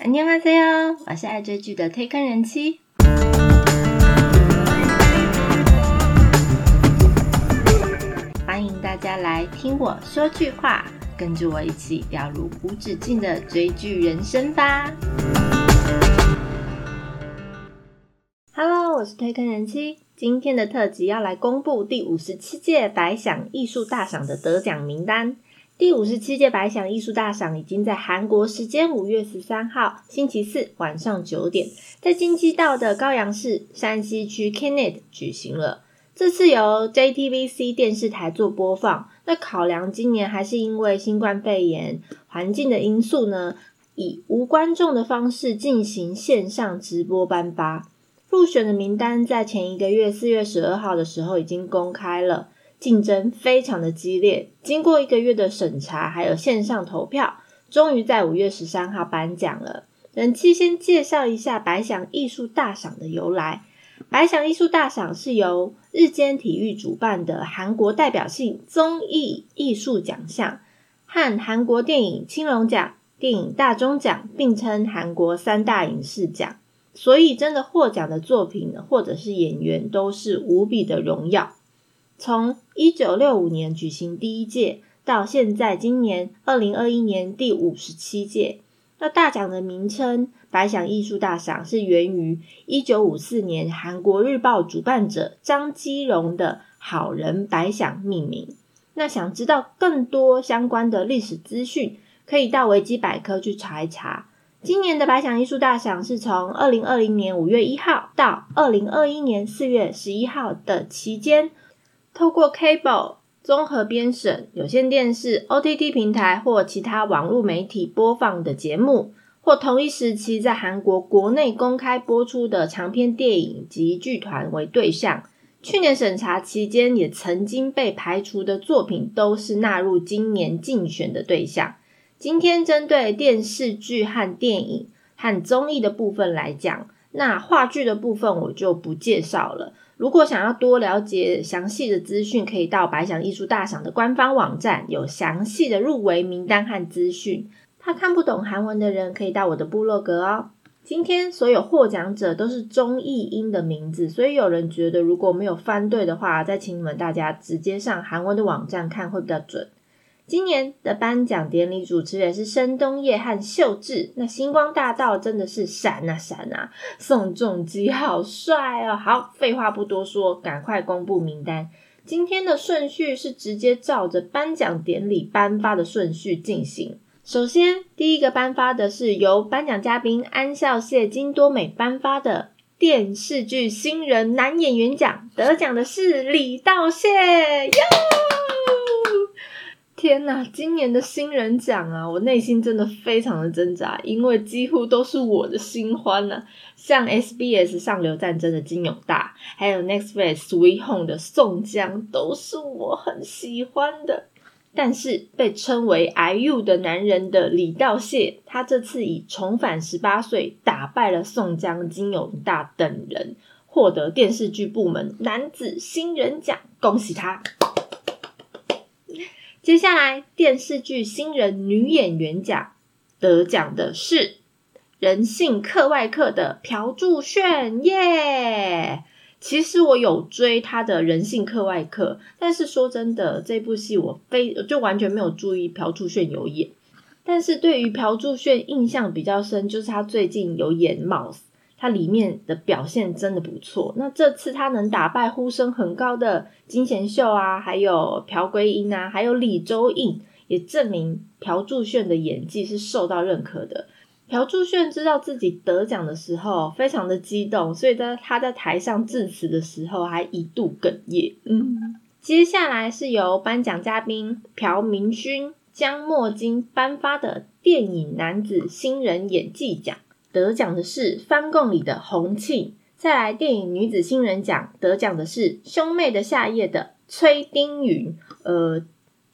안녕하세요，我是爱追剧的推坑人妻。欢迎大家来听我说句话，跟着我一起掉入无止境的追剧人生吧。Hello，我是推坑人妻。今天的特辑要来公布第五十七届百想艺术大赏的得奖名单。 第五十七届百想艺术大赏已经在韩国时间五月十三号星期四晚上九点，在京畿道的高阳市山西区 Kennett 举行了。这次由 JTBC 电视台做播放。那考量今年还是因为新冠肺炎环境的因素呢，以无观众的方式进行线上直播颁发。入选的名单在前一个月四月十二号的时候已经公开了。竞争非常的激烈，经过一个月的审查，还有线上投票，终于在五月十三号颁奖了。人气先介绍一下白想艺术大赏的由来。白想艺术大赏是由日间体育主办的韩国代表性综艺艺术奖项，和韩国电影青龙奖、电影大钟奖并称韩国三大影视奖，所以真的获奖的作品或者是演员都是无比的荣耀。从一九六五年举行第一届到现在，今年二零二一年第五十七届。那大奖的名称“百想艺术大赏”是源于一九五四年韩国日报主办者张基荣的好人百想命名。那想知道更多相关的历史资讯，可以到维基百科去查一查。今年的百想艺术大赏是从二零二零年五月一号到二零二一年四月十一号的期间。透过 cable 综合编审、有线电视、OTT 平台或其他网络媒体播放的节目，或同一时期在韩国国内公开播出的长篇电影及剧团为对象。去年审查期间也曾经被排除的作品，都是纳入今年竞选的对象。今天针对电视剧和电影和综艺的部分来讲，那话剧的部分我就不介绍了。如果想要多了解详细的资讯，可以到白想艺术大赏的官方网站，有详细的入围名单和资讯。怕看不懂韩文的人，可以到我的部落格哦。今天所有获奖者都是中译英的名字，所以有人觉得如果没有翻对的话，再请你们大家直接上韩文的网站看会比较准。今年的颁奖典礼主持人是申东烨和秀智，那星光大道真的是闪啊闪啊！宋仲基好帅哦！好，废话不多说，赶快公布名单。今天的顺序是直接照着颁奖典礼颁发的顺序进行。首先，第一个颁发的是由颁奖嘉宾安孝燮、金多美颁发的电视剧新人男演员奖，得奖的是李道燮哟。天呐，今年的新人奖啊，我内心真的非常的挣扎，因为几乎都是我的新欢呢。像 SBS 上流战争的金永大，还有 Next Best Sweet Home 的宋江，都是我很喜欢的。但是被称为 IU 的男人的李道燮，他这次以重返十八岁，打败了宋江、金永大等人，获得电视剧部门男子新人奖，恭喜他！接下来，电视剧新人女演员奖得奖的是《人性课外课》的朴柱炫耶。其实我有追她的《人性课外课》，但是说真的，这部戏我非就完全没有注意朴柱炫有演。但是对于朴柱炫印象比较深，就是他最近有演《Mouse》。它里面的表现真的不错。那这次他能打败呼声很高的金贤秀啊，还有朴圭英啊，还有李周印，也证明朴柱炫的演技是受到认可的。朴柱炫知道自己得奖的时候，非常的激动，所以在他在台上致辞的时候，还一度哽咽。嗯，接下来是由颁奖嘉宾朴明勋、江墨金颁发的电影男子新人演技奖。得奖的是《翻供》里的洪庆，再来电影女子新人奖得奖的是《兄妹的夏夜》的崔丁云。呃，《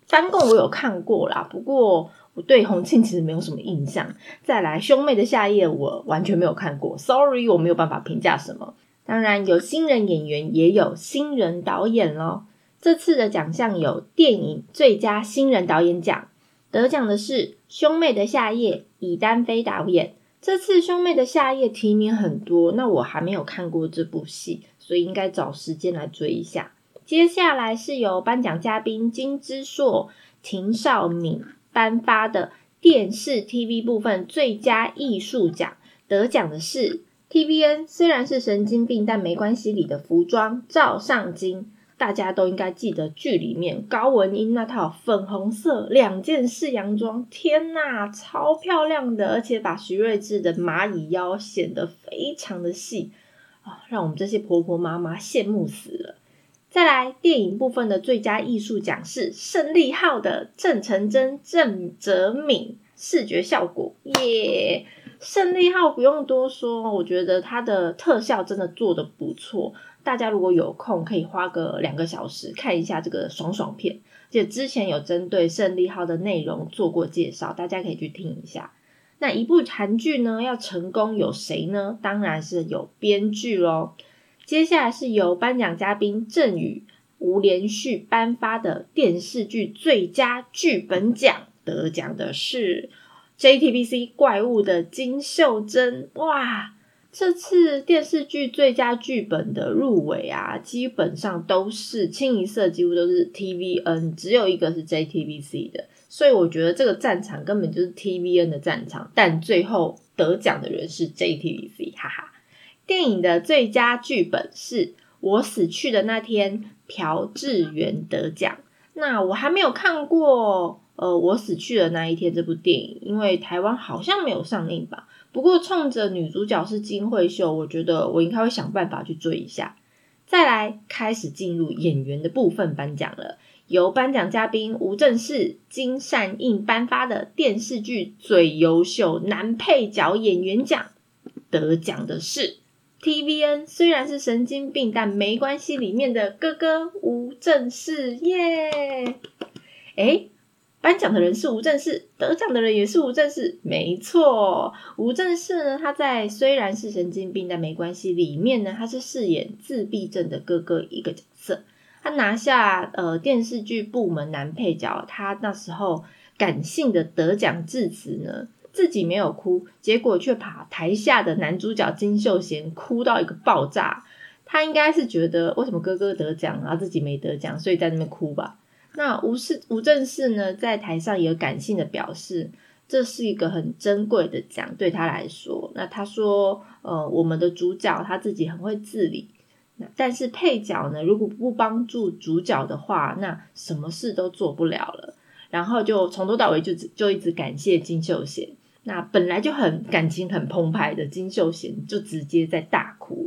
翻供》我有看过啦，不过我对洪庆其实没有什么印象。再来《兄妹的夏夜》我完全没有看过，Sorry，我没有办法评价什么。当然有新人演员，也有新人导演咯。这次的奖项有电影最佳新人导演奖，得奖的是《兄妹的夏夜》，以丹飞导演。这次兄妹的夏夜提名很多，那我还没有看过这部戏，所以应该找时间来追一下。接下来是由颁奖嘉宾金之硕、廷少敏颁发的电视 TV 部分最佳艺术奖，得奖的是 TVN。虽然是神经病，但没关系。里的服装赵尚金。大家都应该记得剧里面高文英那套粉红色两件式洋装，天呐，超漂亮的，而且把徐睿智的蚂蚁腰显得非常的细啊，让我们这些婆婆妈妈羡慕死了。再来，电影部分的最佳艺术奖是胜利号的郑成真、郑哲敏，视觉效果耶。胜利号不用多说，我觉得它的特效真的做的不错。大家如果有空，可以花个两个小时看一下这个爽爽片。且之前有针对胜利号的内容做过介绍，大家可以去听一下。那一部韩剧呢，要成功有谁呢？当然是有编剧喽。接下来是由颁奖嘉宾郑宇、吴连续颁发的电视剧最佳剧本奖，得奖的是。JTBC 怪物的金秀珍，哇！这次电视剧最佳剧本的入围啊，基本上都是清一色，几乎都是 TVN，只有一个是 JTBC 的，所以我觉得这个战场根本就是 TVN 的战场，但最后得奖的人是 JTBC，哈哈。电影的最佳剧本是我死去的那天，朴智媛得奖。那我还没有看过。呃，我死去的那一天这部电影，因为台湾好像没有上映吧。不过冲着女主角是金惠秀，我觉得我应该会想办法去追一下。再来开始进入演员的部分颁奖了，由颁奖嘉宾吴正式、金善映颁发的电视剧最优秀男配角演员奖，得奖的是 TVN。虽然是神经病，但没关系，里面的哥哥吴正式耶，哎。颁奖的人是吴正式，得奖的人也是吴正式，没错。吴正式呢，他在虽然是神经病，但没关系。里面呢，他是饰演自闭症的哥哥一个角色。他拿下呃电视剧部门男配角，他那时候感性的得奖致辞呢，自己没有哭，结果却把台下的男主角金秀贤哭到一个爆炸。他应该是觉得为什么哥哥得奖，然后自己没得奖，所以在那边哭吧。那吴氏吴正式呢，在台上也有感性的表示，这是一个很珍贵的奖，对他来说。那他说，呃，我们的主角他自己很会自理，那但是配角呢，如果不帮助主角的话，那什么事都做不了了。然后就从头到尾就就一直感谢金秀贤。那本来就很感情很澎湃的金秀贤，就直接在大哭。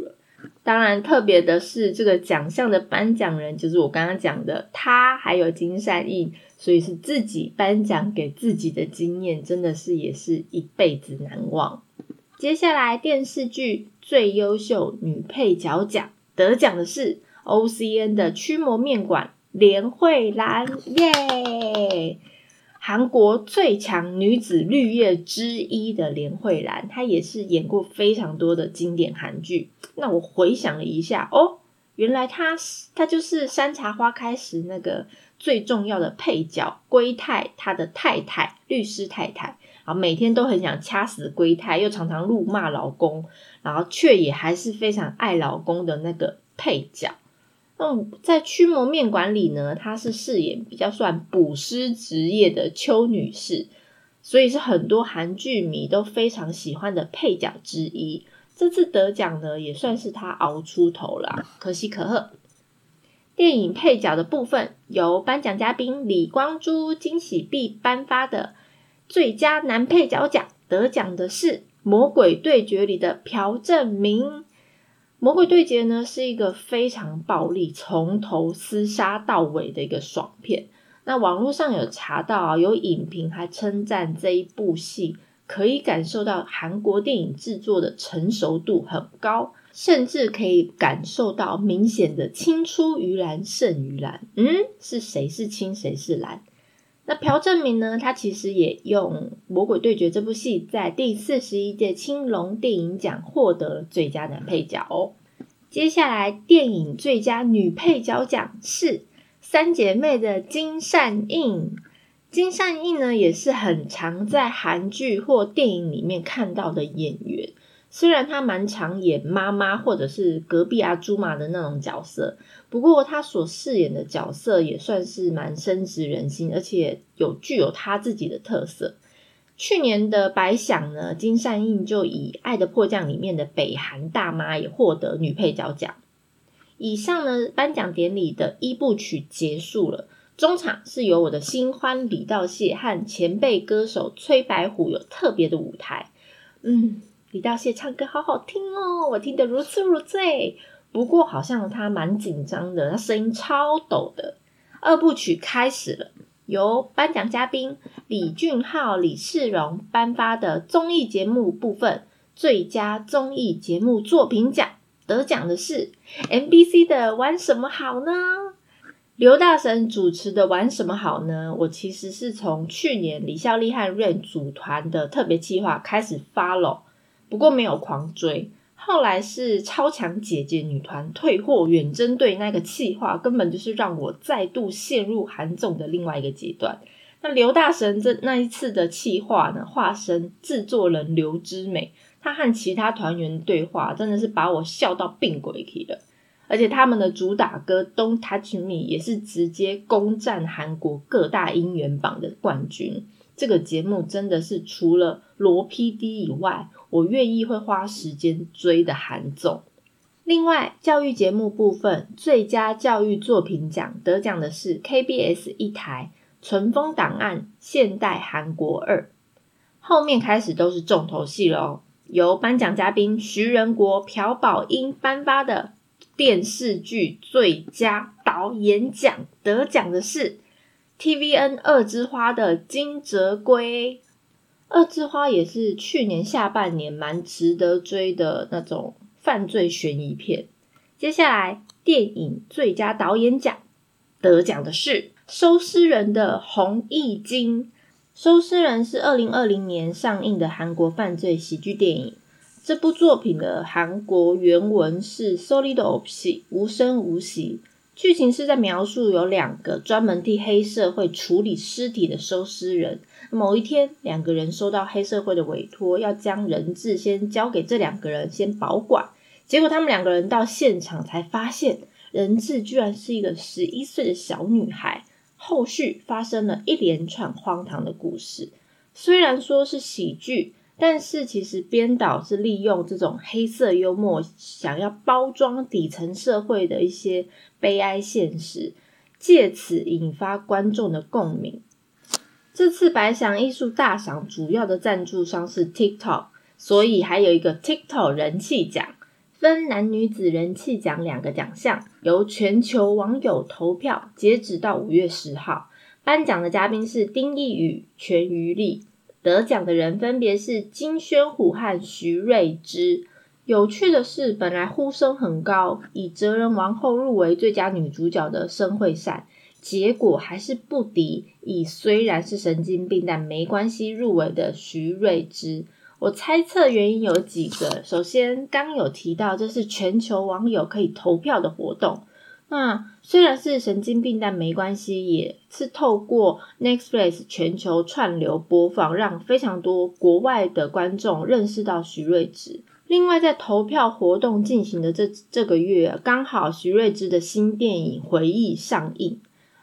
当然，特别的是这个奖项的颁奖人就是我刚刚讲的他，还有金善义，所以是自己颁奖给自己的经验，真的是也是一辈子难忘。接下来电视剧最优秀女配角奖得奖的是 O C N 的驱魔面馆连慧兰，耶！韩国最强女子绿叶之一的连慧兰，她也是演过非常多的经典韩剧。那我回想了一下，哦，原来她是她就是《山茶花开时》那个最重要的配角龟太，她的太太律师太太啊，每天都很想掐死龟太，又常常怒骂老公，然后却也还是非常爱老公的那个配角。那，在驱魔面馆里呢，她是饰演比较算捕师职业的邱女士，所以是很多韩剧迷都非常喜欢的配角之一。这次得奖呢，也算是她熬出头了，可喜可贺。电影配角的部分，由颁奖嘉宾李光洙、金喜必颁发的最佳男配角奖，得奖的是《魔鬼对决》里的朴正明。《魔鬼对决》呢是一个非常暴力、从头厮杀到尾的一个爽片。那网络上有查到啊，有影评还称赞这一部戏可以感受到韩国电影制作的成熟度很高，甚至可以感受到明显的青出于蓝胜于蓝。嗯，是谁是青，谁是蓝？那朴正明呢？他其实也用《魔鬼对决》这部戏，在第四十一届青龙电影奖获得了最佳男配角哦。接下来，电影最佳女配角奖是《三姐妹》的金善映。金善映呢，也是很常在韩剧或电影里面看到的演员。虽然他蛮常演妈妈或者是隔壁阿朱玛的那种角色，不过他所饰演的角色也算是蛮深植人心，而且有具有他自己的特色。去年的白想呢，金善印就以《爱的迫降》里面的北韩大妈也获得女配角奖。以上呢，颁奖典礼的一部曲结束了，中场是由我的新欢李道谢和前辈歌手崔白虎有特别的舞台。嗯，李道谢唱歌好好听哦，我听得如痴如醉。不过好像他蛮紧张的，他声音超抖的。二部曲开始了。由颁奖嘉宾李俊浩、李世荣颁发的综艺节目部分最佳综艺节目作品奖得奖的是 MBC 的《玩什么好呢》。刘大神主持的《玩什么好呢》，我其实是从去年李孝利和 Rain 组团的特别计划开始 follow，不过没有狂追。后来是超强姐姐女团退货远征队那个气话，根本就是让我再度陷入韩总的另外一个阶段。那刘大神这那一次的气话呢，化身制作人刘之美，他和其他团员对话，真的是把我笑到病鬼去了。而且他们的主打歌《Don't Touch Me》也是直接攻占韩国各大音源榜的冠军。这个节目真的是除了罗 PD 以外。我愿意会花时间追的韩综。另外，教育节目部分最佳教育作品奖得奖的是 KBS 一台《纯风档案：现代韩国二》。后面开始都是重头戏了哦，由颁奖嘉宾徐仁国、朴宝英颁发的电视剧最佳导演奖得奖的是 TVN 二之花的金哲圭。二之花也是去年下半年蛮值得追的那种犯罪悬疑片。接下来，电影最佳导演奖得奖的是《收尸人》的洪义金。《收尸人》是二零二零年上映的韩国犯罪喜剧电影。这部作品的韩国原文是 “solid opsi”，无声无息。剧情是在描述有两个专门替黑社会处理尸体的收尸人。某一天，两个人收到黑社会的委托，要将人质先交给这两个人先保管。结果他们两个人到现场才发现，人质居然是一个十一岁的小女孩。后续发生了一连串荒唐的故事。虽然说是喜剧，但是其实编导是利用这种黑色幽默，想要包装底层社会的一些悲哀现实，借此引发观众的共鸣。这次白翔艺术大赏主要的赞助商是 TikTok，所以还有一个 TikTok 人气奖，分男女子人气奖两个奖项，由全球网友投票，截止到五月十号。颁奖的嘉宾是丁义宇、全余力，得奖的人分别是金宣虎和徐瑞芝。有趣的是，本来呼声很高，以哲人王后入围最佳女主角的申惠善。结果还是不敌以虽然是神经病但没关系入围的徐瑞芝。我猜测原因有几个，首先刚有提到这是全球网友可以投票的活动。那虽然是神经病但没关系，也是透过 Netflix 全球串流播放，让非常多国外的观众认识到徐瑞芝。另外，在投票活动进行的这这个月，刚好徐瑞芝的新电影《回忆》上映。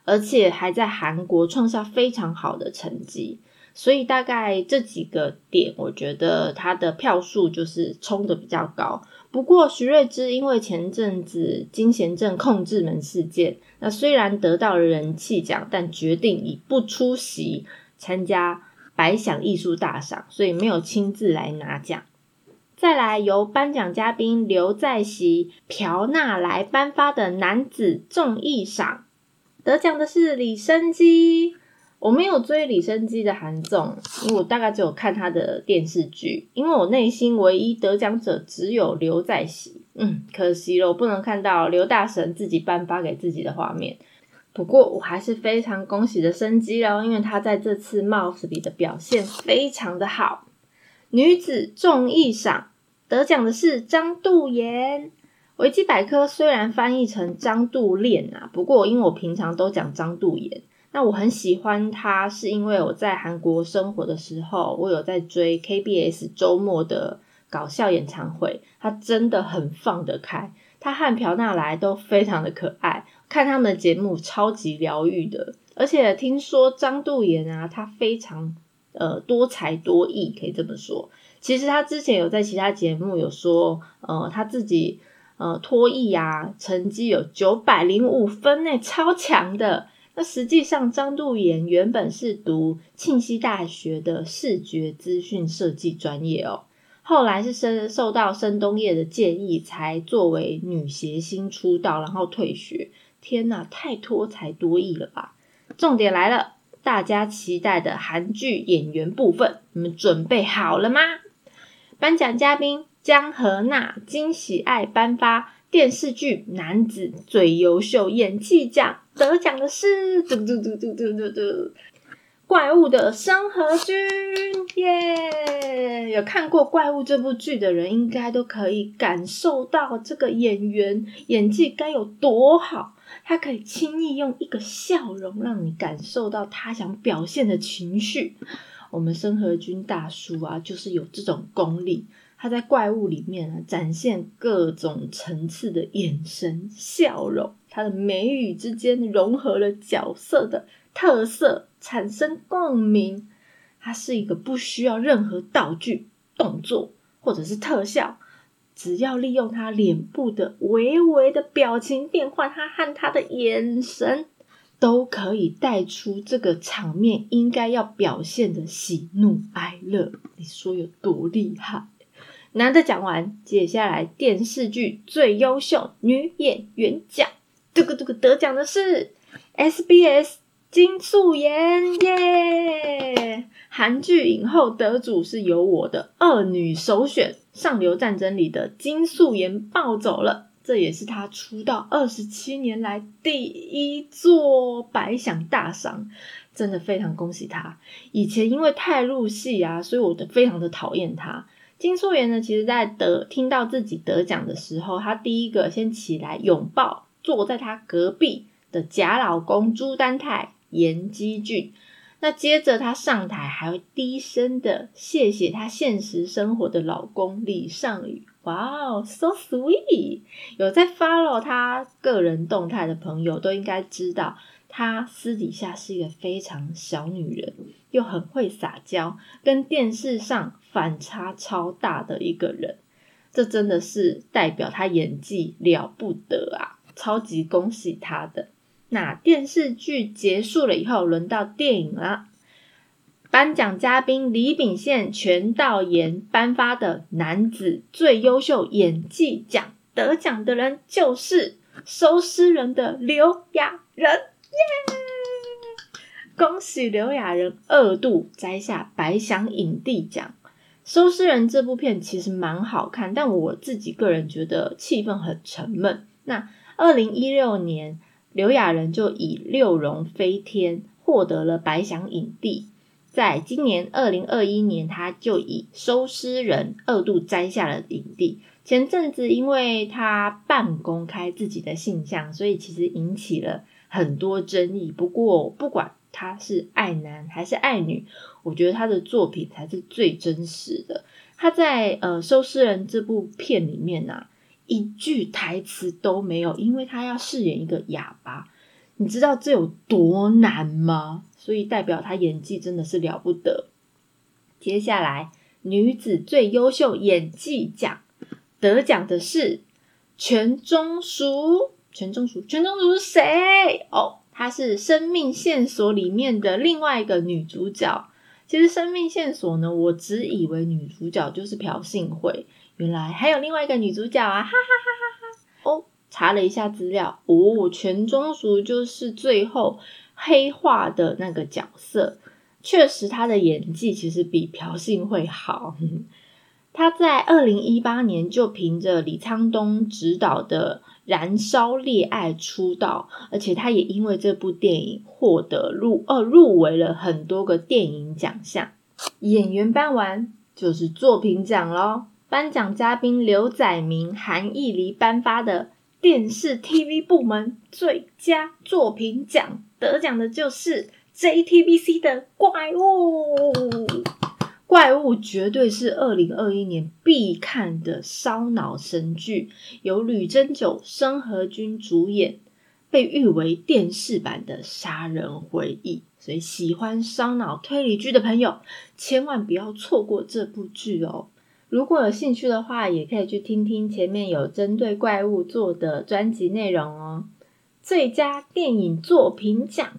而且还在韩国创下非常好的成绩，所以大概这几个点，我觉得他的票数就是冲的比较高。不过徐瑞芝因为前阵子金贤镇控制门事件，那虽然得到了人气奖，但决定以不出席参加百想艺术大赏，所以没有亲自来拿奖。再来由颁奖嘉宾刘在熙、朴娜来颁发的男子综艺赏。得奖的是李生基，我没有追李生基的韩综，因为我大概只有看他的电视剧。因为我内心唯一得奖者只有刘在熙，嗯，可惜了，我不能看到刘大神自己颁发给自己的画面。不过我还是非常恭喜的生基喽，因为他在这次 Mouse 里的表现非常的好。女子综艺赏得奖的是张度妍。维基百科虽然翻译成张度恋啊，不过因为我平常都讲张度妍，那我很喜欢他，是因为我在韩国生活的时候，我有在追 KBS 周末的搞笑演唱会，他真的很放得开，他和朴娜来都非常的可爱，看他们的节目超级疗愈的。而且听说张度妍啊，他非常呃多才多艺，可以这么说。其实他之前有在其他节目有说，呃，他自己呃脱艺啊，成绩有九百零五分呢，超强的。那实际上，张度妍原本是读庆熙大学的视觉资讯设计专业哦，后来是受受到申东烨的建议，才作为女谐星出道，然后退学。天哪，太多才多艺了吧！重点来了，大家期待的韩剧演员部分，你们准备好了吗？颁奖嘉宾江河娜金喜爱颁发。电视剧男子最优秀演技奖得奖的是嘟嘟嘟嘟嘟嘟嘟怪物的申和君耶！有看过《怪物》这部剧的人，应该都可以感受到这个演员演技该有多好。他可以轻易用一个笑容，让你感受到他想表现的情绪。我们申和君大叔啊，就是有这种功力。他在怪物里面啊，展现各种层次的眼神、笑容，他的眉宇之间融合了角色的特色，产生共鸣。他是一个不需要任何道具、动作或者是特效，只要利用他脸部的微微的表情变换，他和他的眼神都可以带出这个场面应该要表现的喜怒哀乐。你说有多厉害？男的讲完，接下来电视剧最优秀女演员奖，这个这个得奖的是 SBS 金素妍耶！韩剧影后得主是由我的二女首选《上流战争》里的金素妍抱走了，这也是她出道二十七年来第一座白想大赏，真的非常恭喜她。以前因为太入戏啊，所以我都非常的讨厌她。金素妍呢，其实在得听到自己得奖的时候，她第一个先起来拥抱坐在她隔壁的假老公朱丹泰严基俊，那接着她上台还会低声的谢谢她现实生活的老公李尚宇，哇哦，so sweet！有在 follow 她个人动态的朋友都应该知道。她私底下是一个非常小女人，又很会撒娇，跟电视上反差超大的一个人。这真的是代表她演技了不得啊！超级恭喜她的。那电视剧结束了以后，轮到电影了。颁奖嘉宾李秉宪全道妍颁发的男子最优秀演技奖得奖的人就是收尸人的刘亚仁。耶！恭喜刘亚仁二度摘下白想影帝奖。收尸人这部片其实蛮好看，但我自己个人觉得气氛很沉闷。那二零一六年，刘亚仁就以六龙飞天获得了白想影帝。在今年二零二一年，他就以收尸人二度摘下了影帝。前阵子因为他半公开自己的性向，所以其实引起了。很多争议，不过不管他是爱男还是爱女，我觉得他的作品才是最真实的。他在呃《收尸人》这部片里面啊，一句台词都没有，因为他要饰演一个哑巴，你知道这有多难吗？所以代表他演技真的是了不得。接下来女子最优秀演技奖得奖的是全中淑。全中属，全中属是谁？哦，她是《生命线索》里面的另外一个女主角。其实《生命线索》呢，我只以为女主角就是朴信惠，原来还有另外一个女主角啊！哈哈哈哈哈！哦，查了一下资料，哦，全中属就是最后黑化的那个角色。确实，她的演技其实比朴信惠好。他在二零一八年就凭着李沧东执导的。燃烧烈爱出道，而且他也因为这部电影获得入呃入围了很多个电影奖项。演员颁完就是作品奖喽。颁奖嘉宾刘载明、韩艺黎颁发的电视 TV 部门最佳作品奖得奖的就是 JTBC 的怪物。怪物绝对是二零二一年必看的烧脑神剧，由吕珍九、申和君主演，被誉为电视版的《杀人回忆》。所以喜欢烧脑推理剧的朋友，千万不要错过这部剧哦！如果有兴趣的话，也可以去听听前面有针对怪物做的专辑内容哦。最佳电影作品奖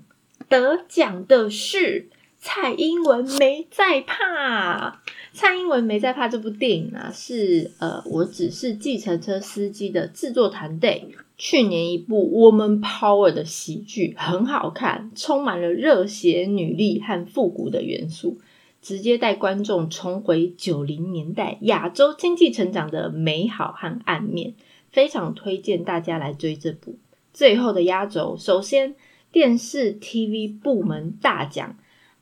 得奖的是。蔡英文没在怕，蔡英文没在怕这部电影啊，是呃，我只是计程车司机的制作团队去年一部 Woman Power 的喜剧，很好看，充满了热血女力和复古的元素，直接带观众重回九零年代亚洲经济成长的美好和暗面，非常推荐大家来追这部。最后的压轴，首先电视 TV 部门大奖。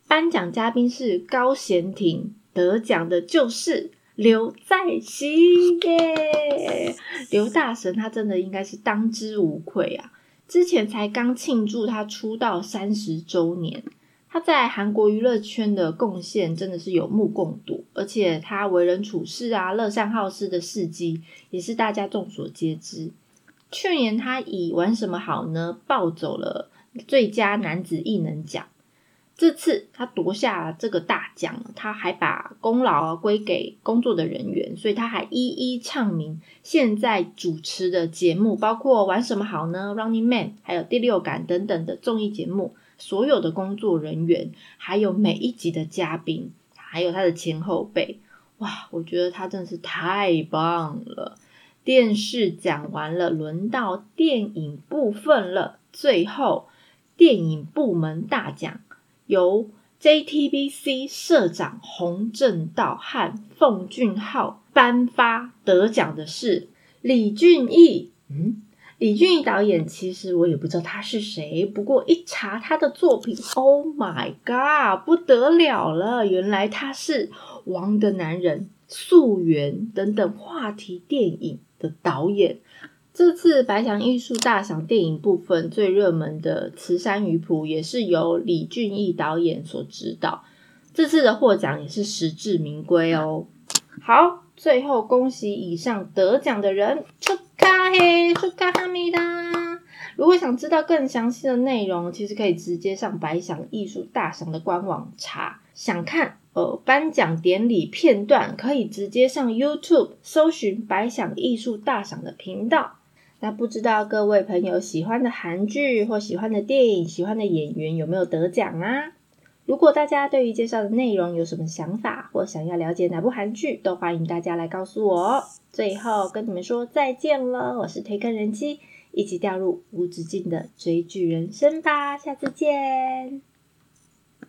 颁奖嘉宾是高贤廷，得奖的就是刘在熙耶！刘大神他真的应该是当之无愧啊！之前才刚庆祝他出道三十周年，他在韩国娱乐圈的贡献真的是有目共睹，而且他为人处事啊，乐善好施的事迹也是大家众所皆知。去年他以玩什么好呢，暴走了最佳男子艺能奖。这次他夺下这个大奖，他还把功劳归给工作的人员，所以他还一一唱名。现在主持的节目包括玩什么好呢？Running Man，还有第六感等等的综艺节目，所有的工作人员，还有每一集的嘉宾，还有他的前后辈，哇，我觉得他真的是太棒了。电视讲完了，轮到电影部分了。最后，电影部门大奖。由 JTBC 社长洪正道和奉俊昊颁发得奖的是李俊毅。嗯，李俊毅导演其实我也不知道他是谁，不过一查他的作品，Oh my God，不得了了！原来他是《王的男人》《溯源》等等话题电影的导演。这次白翔艺术大赏电影部分最热门的《慈山鱼谱》也是由李俊毅导演所指导，这次的获奖也是实至名归哦。好，最后恭喜以上得奖的人，出卡嘿，出卡哈米哒！如果想知道更详细的内容，其实可以直接上白翔艺术大赏的官网查。想看呃颁奖典礼片段，可以直接上 YouTube 搜寻白翔艺术大赏的频道。那不知道各位朋友喜欢的韩剧或喜欢的电影、喜欢的演员有没有得奖啊？如果大家对于介绍的内容有什么想法，或想要了解哪部韩剧，都欢迎大家来告诉我。最后跟你们说再见了，我是推坑人妻，一起掉入无止境的追剧人生吧，下次见。